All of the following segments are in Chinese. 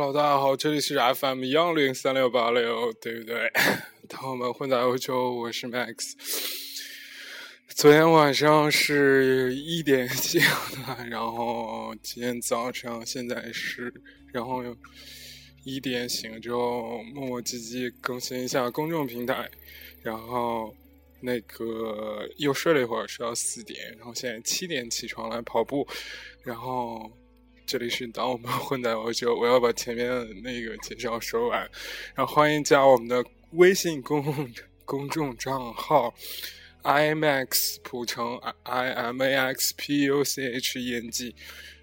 Hello，大家好，这里是 FM 幺零三六八六，对不对？当我们混在欧洲，我是 Max。昨天晚上是一点醒的，然后今天早上现在是，然后一点醒之后磨磨唧唧更新一下公众平台，然后那个又睡了一会儿，睡到四点，然后现在七点起床来跑步，然后。这里是当我们混在欧洲，我要把前面的那个介绍说完，然后欢迎加我们的微信公公众账号 imax 普城 i m a x p u c h e n g，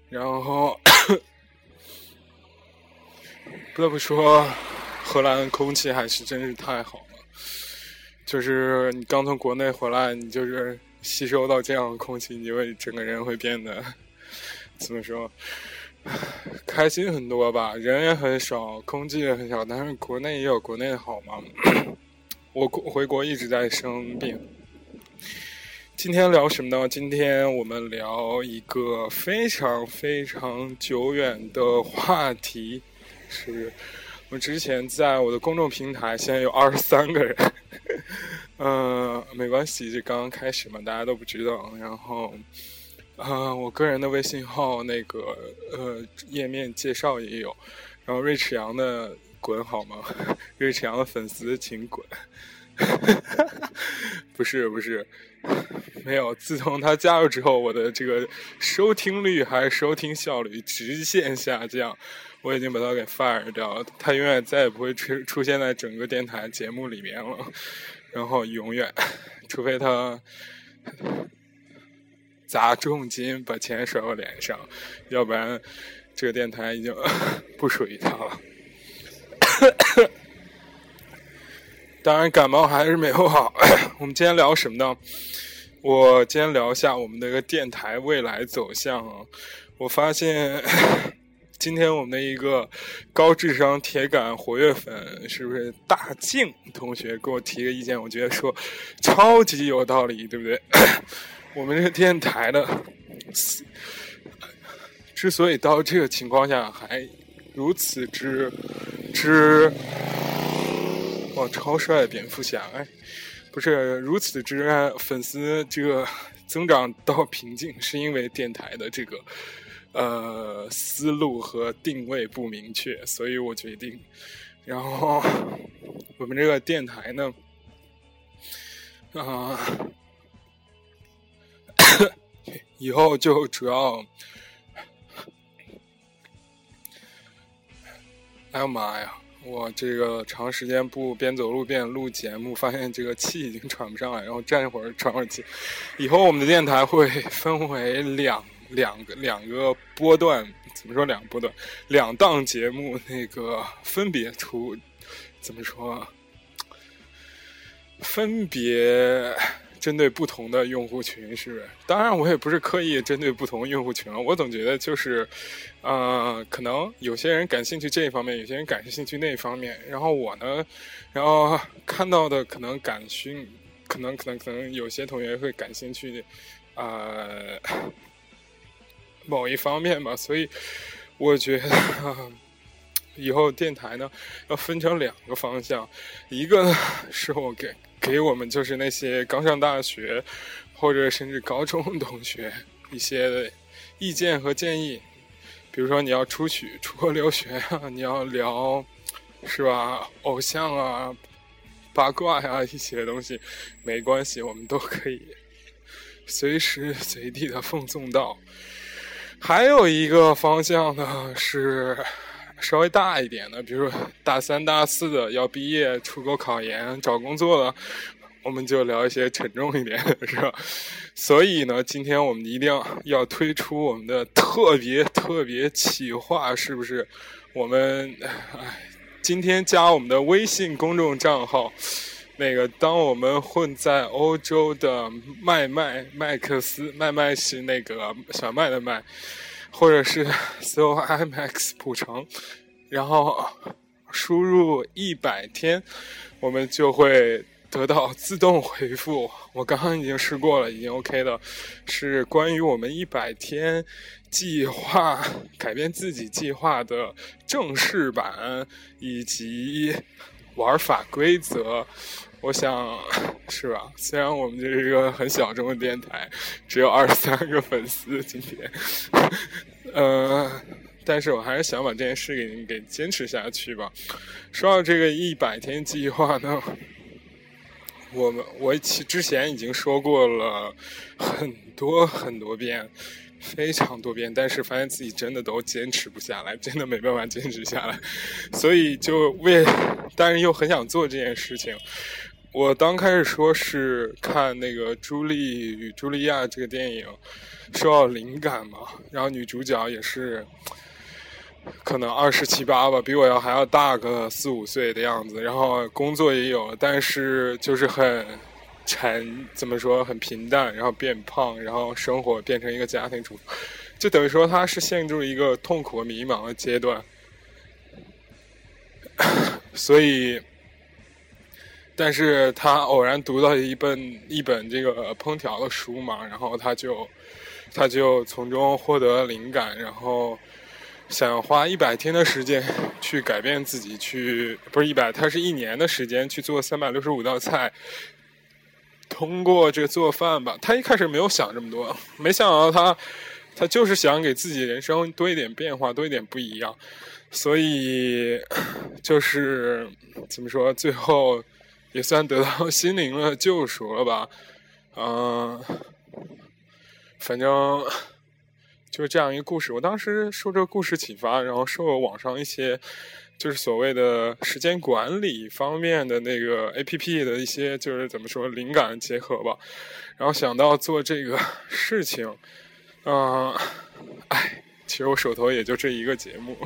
然后 不得不说，荷兰的空气还是真是太好了，就是你刚从国内回来，你就是吸收到这样的空气，你会整个人会变得怎么说？开心很多吧，人也很少，空气也很少，但是国内也有国内的好嘛。我回国一直在生病。今天聊什么呢？今天我们聊一个非常非常久远的话题，是我之前在我的公众平台，现在有二十三个人。嗯，没关系，这刚刚开始嘛，大家都不知道。然后。啊，我个人的微信号那个呃页面介绍也有，然后瑞驰阳的滚好吗？瑞驰阳的粉丝请滚，不是不是，没有。自从他加入之后，我的这个收听率还是收听效率直线下降，我已经把他给 fire 掉了，他永远再也不会出出现在整个电台节目里面了，然后永远，除非他。砸重金把钱甩我脸上，要不然这个电台已经 不属于他了。当然，感冒还是没有好。我们今天聊什么呢？我今天聊一下我们的一个电台未来走向啊。我发现 今天我们的一个高智商铁杆活跃粉，是不是大静同学给我提个意见？我觉得说超级有道理，对不对？我们这个电台的，之所以到这个情况下还如此之之，哇，超帅的蝙蝠侠！哎，不是如此之粉丝这个增长到瓶颈，是因为电台的这个呃思路和定位不明确，所以我决定，然后我们这个电台呢，啊。以后就主要，哎呀妈呀！我这个长时间不边走路边录节目，发现这个气已经喘不上来，然后站一会儿喘会儿气。以后我们的电台会分为两两个两个波段，怎么说两个波段？两档节目，那个分别出，怎么说？分别。针对不同的用户群，是？当然，我也不是刻意针对不同用户群我总觉得就是，呃，可能有些人感兴趣这一方面，有些人感兴趣那一方面。然后我呢，然后看到的可能感兴，可能可能可能有些同学会感兴趣，呃，某一方面吧。所以我觉得以后电台呢要分成两个方向，一个呢是我给。给我们就是那些刚上大学，或者甚至高中同学 一些意见和建议，比如说你要出去 出国留学啊，你要聊是吧？偶像啊、八卦呀一些东西，没关系，我们都可以随时随地的奉送到。还有一个方向呢是。稍微大一点的，比如说大三、大四的要毕业、出国考研、找工作了，我们就聊一些沉重一点，是吧？所以呢，今天我们一定要要推出我们的特别特别企划，是不是？我们哎，今天加我们的微信公众账号，那个当我们混在欧洲的麦麦麦克斯，麦麦是那个小麦的麦。或者是搜 IMAX 普成，然后输入一百天，我们就会得到自动回复。我刚刚已经试过了，已经 OK 的，是关于我们一百天计划改变自己计划的正式版以及玩法规则。我想是吧？虽然我们这是一个很小众的电台，只有二十三个粉丝，今天，呃。但是我还是想把这件事给给坚持下去吧。说到这个一百天计划呢，我们我其之前已经说过了很多很多遍，非常多遍，但是发现自己真的都坚持不下来，真的没办法坚持下来，所以就为，但是又很想做这件事情。我刚开始说是看那个《朱莉与茱莉亚》这个电影受到灵感嘛，然后女主角也是。可能二十七八吧，比我要还要大个四五岁的样子。然后工作也有，但是就是很沉，怎么说很平淡。然后变胖，然后生活变成一个家庭主妇，就等于说他是陷入一个痛苦和迷茫的阶段。所以，但是他偶然读到一本一本这个烹调的书嘛，然后他就他就从中获得灵感，然后。想花一百天的时间去改变自己，去不是一百，他是一年的时间去做三百六十五道菜。通过这个做饭吧，他一开始没有想这么多，没想到他，他就是想给自己人生多一点变化，多一点不一样。所以 就是怎么说，最后也算得到心灵的救赎了吧？嗯，反正。就是这样一个故事，我当时受这个故事启发，然后受网上一些就是所谓的时间管理方面的那个 A P P 的一些就是怎么说灵感结合吧，然后想到做这个事情，嗯，哎，其实我手头也就这一个节目，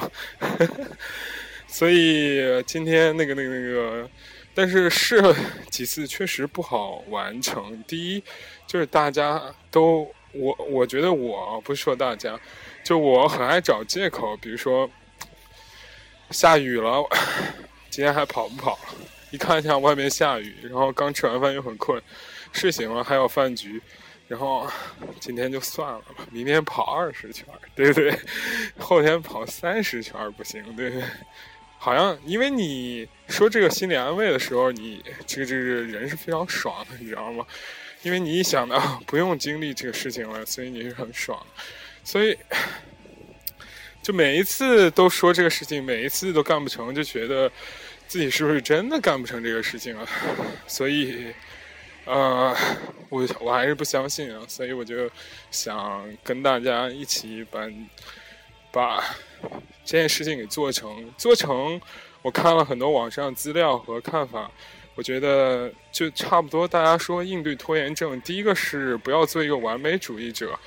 所以今天那个那个那个，但是试了几次确实不好完成。第一就是大家都。我我觉得我不是说大家，就我很爱找借口，比如说下雨了，今天还跑不跑？一看一下外面下雨，然后刚吃完饭又很困，睡醒了还有饭局，然后今天就算了吧，明天跑二十圈，对不对？后天跑三十圈不行，对不对？好像因为你说这个心理安慰的时候，你这个这个人是非常爽的，你知道吗？因为你一想到不用经历这个事情了，所以你是很爽，所以就每一次都说这个事情，每一次都干不成，就觉得自己是不是真的干不成这个事情啊？所以，呃，我我还是不相信啊，所以我就想跟大家一起把把这件事情给做成，做成。我看了很多网上资料和看法。我觉得就差不多。大家说应对拖延症，第一个是不要做一个完美主义者，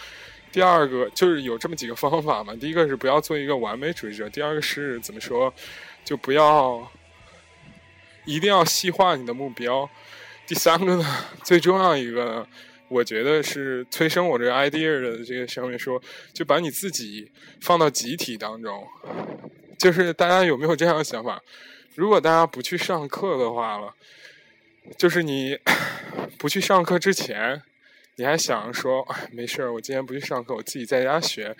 第二个就是有这么几个方法嘛。第一个是不要做一个完美主义者，第二个是怎么说，就不要一定要细化你的目标。第三个呢，最重要一个，我觉得是催生我这个 idea 的这个上面说，就把你自己放到集体当中。就是大家有没有这样的想法？如果大家不去上课的话了。就是你 不去上课之前，你还想着说，哎，没事儿，我今天不去上课，我自己在家学，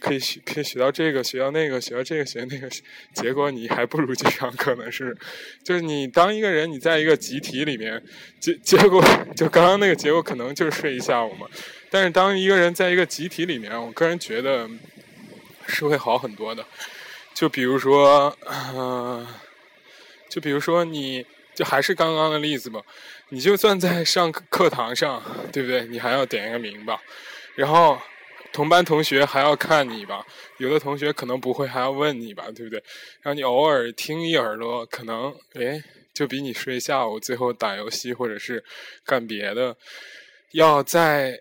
可以学，可以学到这个，学到那个，学到这个，学那个。结果你还不如去上课呢，是？就是你当一个人，你在一个集体里面，结结果就刚刚那个结果，可能就是睡一下午嘛。但是当一个人在一个集体里面，我个人觉得是会好很多的。就比如说，嗯，就比如说你。就还是刚刚的例子吧，你就算在上课堂上，对不对？你还要点一个名吧，然后同班同学还要看你吧，有的同学可能不会，还要问你吧，对不对？然后你偶尔听一耳朵，可能哎，就比你睡下午最后打游戏或者是干别的，要在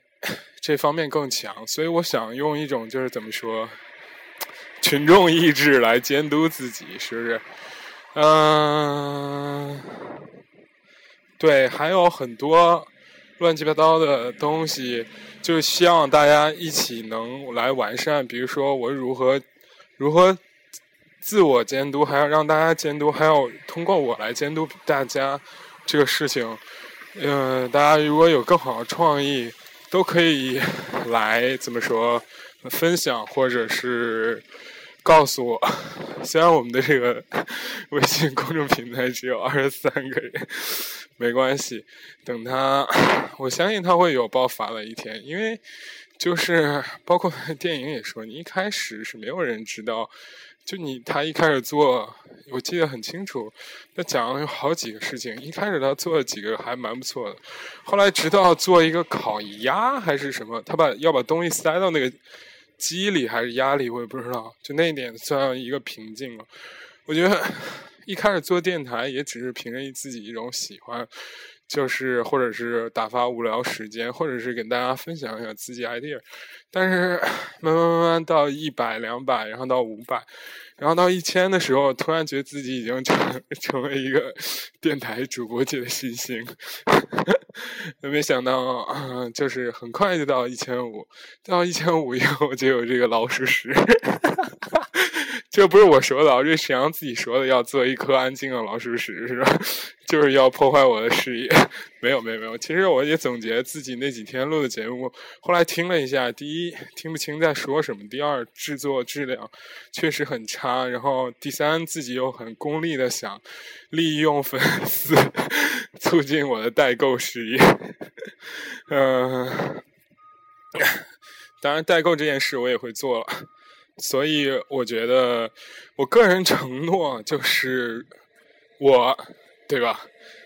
这方面更强。所以我想用一种就是怎么说，群众意志来监督自己，是不是？嗯，对，还有很多乱七八糟的东西，就希望大家一起能来完善。比如说，我如何如何自我监督，还要让大家监督，还要通过我来监督大家。这个事情，嗯，大家如果有更好的创意，都可以 来怎么说分享，或者是告诉我。虽然我们的这个 微信公众平台只有二十三个人，没关系，等他，我相信他会有爆发的一天，因为就是包括 电影也说，你一开始是没有人知道。就你，他一开始做，我记得很清楚，他讲了有好几个事情。一开始他做了几个还蛮不错的，后来直到做一个烤鸭还是什么，他把要把东西塞到那个激励还是压力，我也不知道。就那一点算一个瓶颈了。我觉得一开始做电台也只是凭着自己一种喜欢。就是或者是打发无聊时间，或者是跟大家分享一下自己 idea，但是慢慢慢慢到一百两百，然后到五百，然后到一千的时候，突然觉得自己已经成 成为一个电台主播界的新星，没想到就是很快就到一千五，到一千五以后就有这个老鼠屎。这不是我说的，这是沈阳自己说的，要做一颗安静的老鼠屎，是吧？就是要破坏我的事业。没有，没有，没有。其实我也总结自己那几天录的节目，后来听了一下，第一听不清在说什么，第二制作质量确实很差，然后第三自己又很功利的想利用粉丝促进我的代购事业。嗯，当然代购这件事我也会做了。所以我觉得，我个人承诺就是，我，对吧？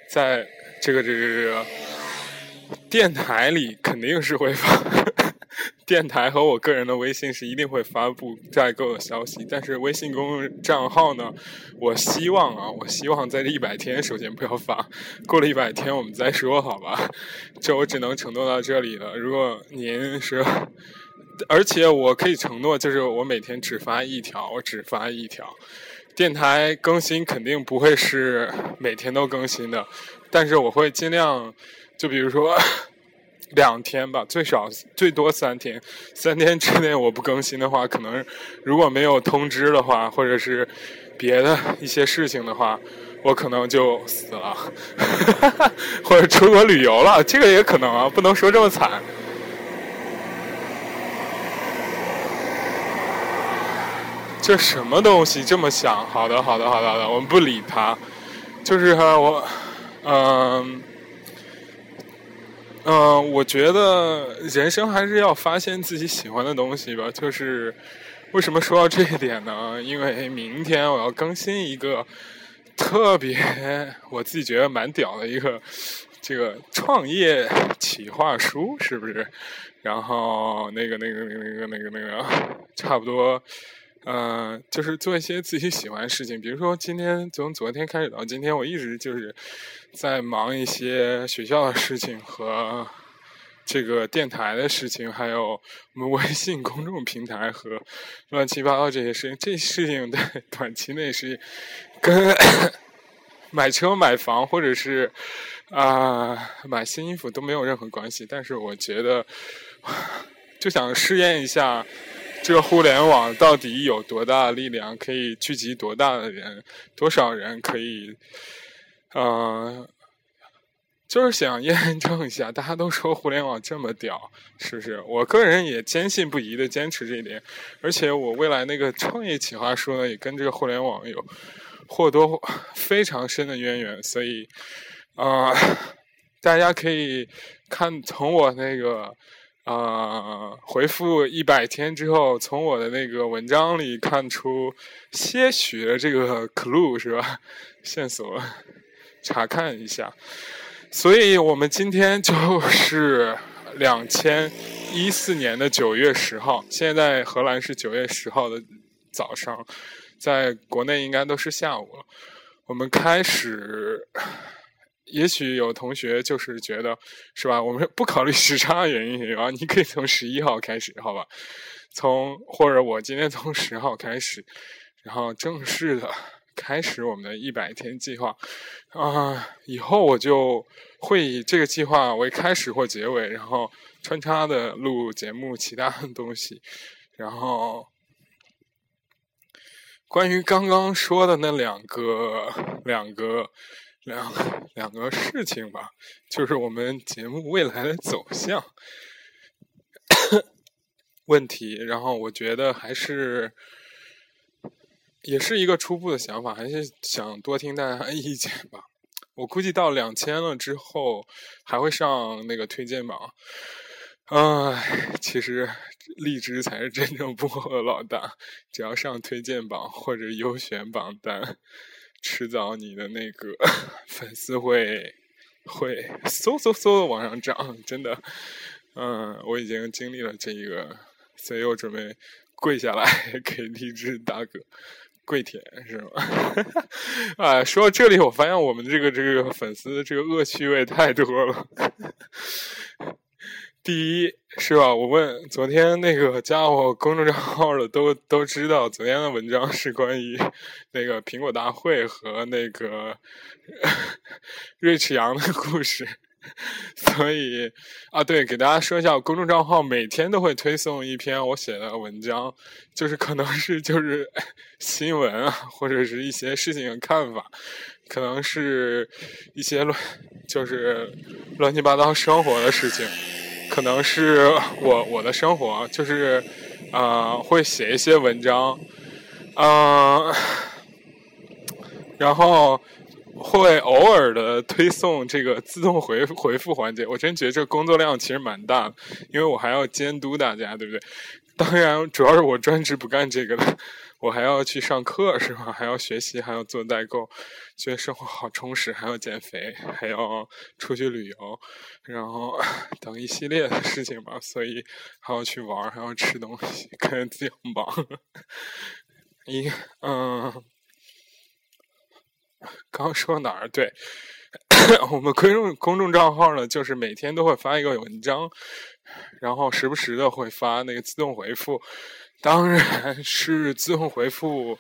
在这个这个这个电台里肯定是会发，电台和我个人的微信是一定会发布代购的消息。但是微信公众账号呢，我希望啊，我希望在这一百天首先不要发，过了一百天我们再说，好吧？这我只能承诺到这里了。如果您是。而且我可以承诺，就是我每天只发一条，我只发一条。电台更新肯定不会是每天都更新的，但是我会尽量，就比如说两天吧，最少最多三天。三天之内我不更新的话，可能如果没有通知的话，或者是别的一些事情的话，我可能就死了，或者出国旅游了，这个也可能啊，不能说这么惨。这什么东西这么响？好的，好的，好的，好的，我们不理他。就是哈，我，嗯，嗯，我觉得人生还是要发现自己喜欢的东西吧。就是为什么说到这一点呢？因为明天我要更新一个特别我自己觉得蛮屌的一个这个创业企划书，是不是？然后那个、那个、那个、那个、那个、那个，差不多。嗯，就是做一些自己喜欢的事情，比如说今天从昨天开始到今天，我一直就是在忙一些学校的事情和这个电台的事情，还有我们微信公众平台和乱七八糟这些事情。这事情在 短期内是跟 买车、买房或者是啊买新衣服都没有任何关系，但是我觉得 就想试验一下。这个互联网到底有多大的力量？可以聚集多大的人？多少人可以？嗯，就是想验证一下。大家都说互联网这么屌，是不是？我个人也坚信不疑的坚持这一点。而且我未来那个创业企划书呢，也跟这个互联网有或多或非常深的渊源。所以，啊，大家可以看从我那个。啊，回复一百天之后，从我的那个文章里看出些许的这个 clue 是吧？线索，查看一下。所以我们今天就是两千一四年的九月十号，现在荷兰是九月十号的早上，在国内应该都是下午了。我们开始。也许有同学就是觉得，是吧？我们不考虑时差原因啊，你可以从十一号开始，好吧？从或者我今天从十号开始，然后正式的开始我们的一百天计划啊。以后我就会以这个计划为开始或结尾，然后穿插的录节目，其他的东西。然后关于刚刚说的那两个两个。两两个事情吧，就是我们节目未来的走向问题。然后我觉得还是也是一个初步的想法，还是想多听大家 意见吧。我估计到两千了之后还会上那个推荐榜。唉，其实荔枝才是真正幕后的老大，只要上推荐榜或者优选榜单。迟早你的那个 粉丝会会嗖嗖嗖的往上涨，真的，嗯，我已经经历了这一个，所以我准备跪下来 给励志大哥跪舔，是吗？啊，说到这里，我发现我们这个这个粉丝这个恶趣味太多了。第一是吧？我问昨天那个加我公众账号的都都知道，昨天的文章是关于那个苹果大会和那个 瑞驰阳的故事，所以啊，对，给大家说一下，公众账号每天都会推送一篇我写的文章，就是可能是就是 新闻啊，或者是一些事情的看法，可能是一些乱就是乱七八糟生活的事情。可能是我我的生活就是，呃，会写一些文章，嗯，然后会偶尔的推送这个自动回回复环节。我真觉得这工作量其实蛮大的，因为我还要监督大家，对不对？当然，主要是我专职不干这个的。我还要去上课是吧？还要学习，还要做代购，觉得生活好充实，还要减肥，还要出去旅游，然后 等一系列的事情吧。所以还要去玩，还要吃东西，感觉自己很棒。一嗯，刚说哪儿？对，我们公众公众账号呢，就是每天都会发一个文章，然后时不时的会发那个自动回复。当然是自动回复，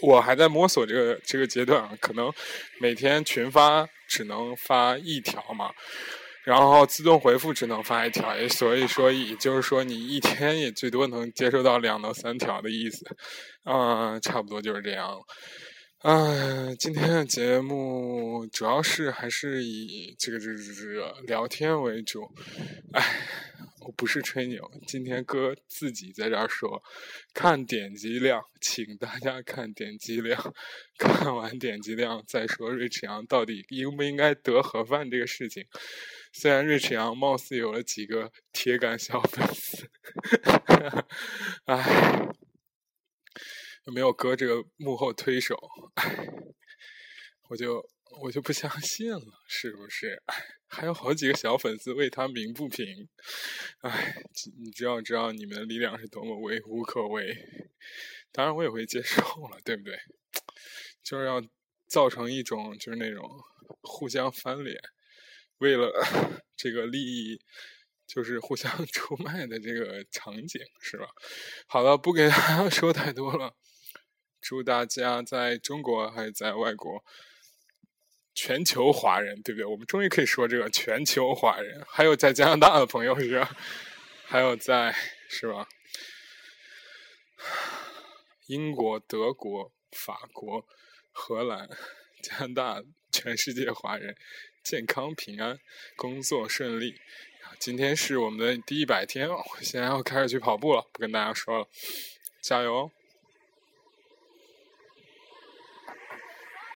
我还在摸索这个这个阶段，可能每天群发只能发一条嘛，然后自动回复只能发一条，所以说也就是说你一天也最多能接收到两到三条的意思，嗯，差不多就是这样。嗯，今天的节目主要是还是以这个这个这个聊天为主，哎。我不是吹牛，今天哥自己在这儿说，看点击量，请大家看点击量，看完点击量再说瑞驰阳到底应不应该得盒饭这个事情。虽然瑞驰阳貌似有了几个铁杆小粉丝，唉，没有哥这个幕后推手，唉，我就。我就不相信了，是不是？还有好几个小粉丝为他鸣不平，哎，你知道知道你们的力量是多么微乎可微？当然我也会接受了，对不对？就是要造成一种就是那种互相翻脸，为了这个利益，就是互相 出卖的这个场景，是吧？好了，不给大家说太多了，祝大家在中国还是在外国。全球华人，对不对？我们终于可以说这个全球华人，还有在加拿大的朋友是？还有在是吧？英国、德国、法国、荷兰、加拿大，全世界华人健康平安，工作顺利。今天是我们的第一百天，我现在要开始去跑步了，不跟大家说了，加油！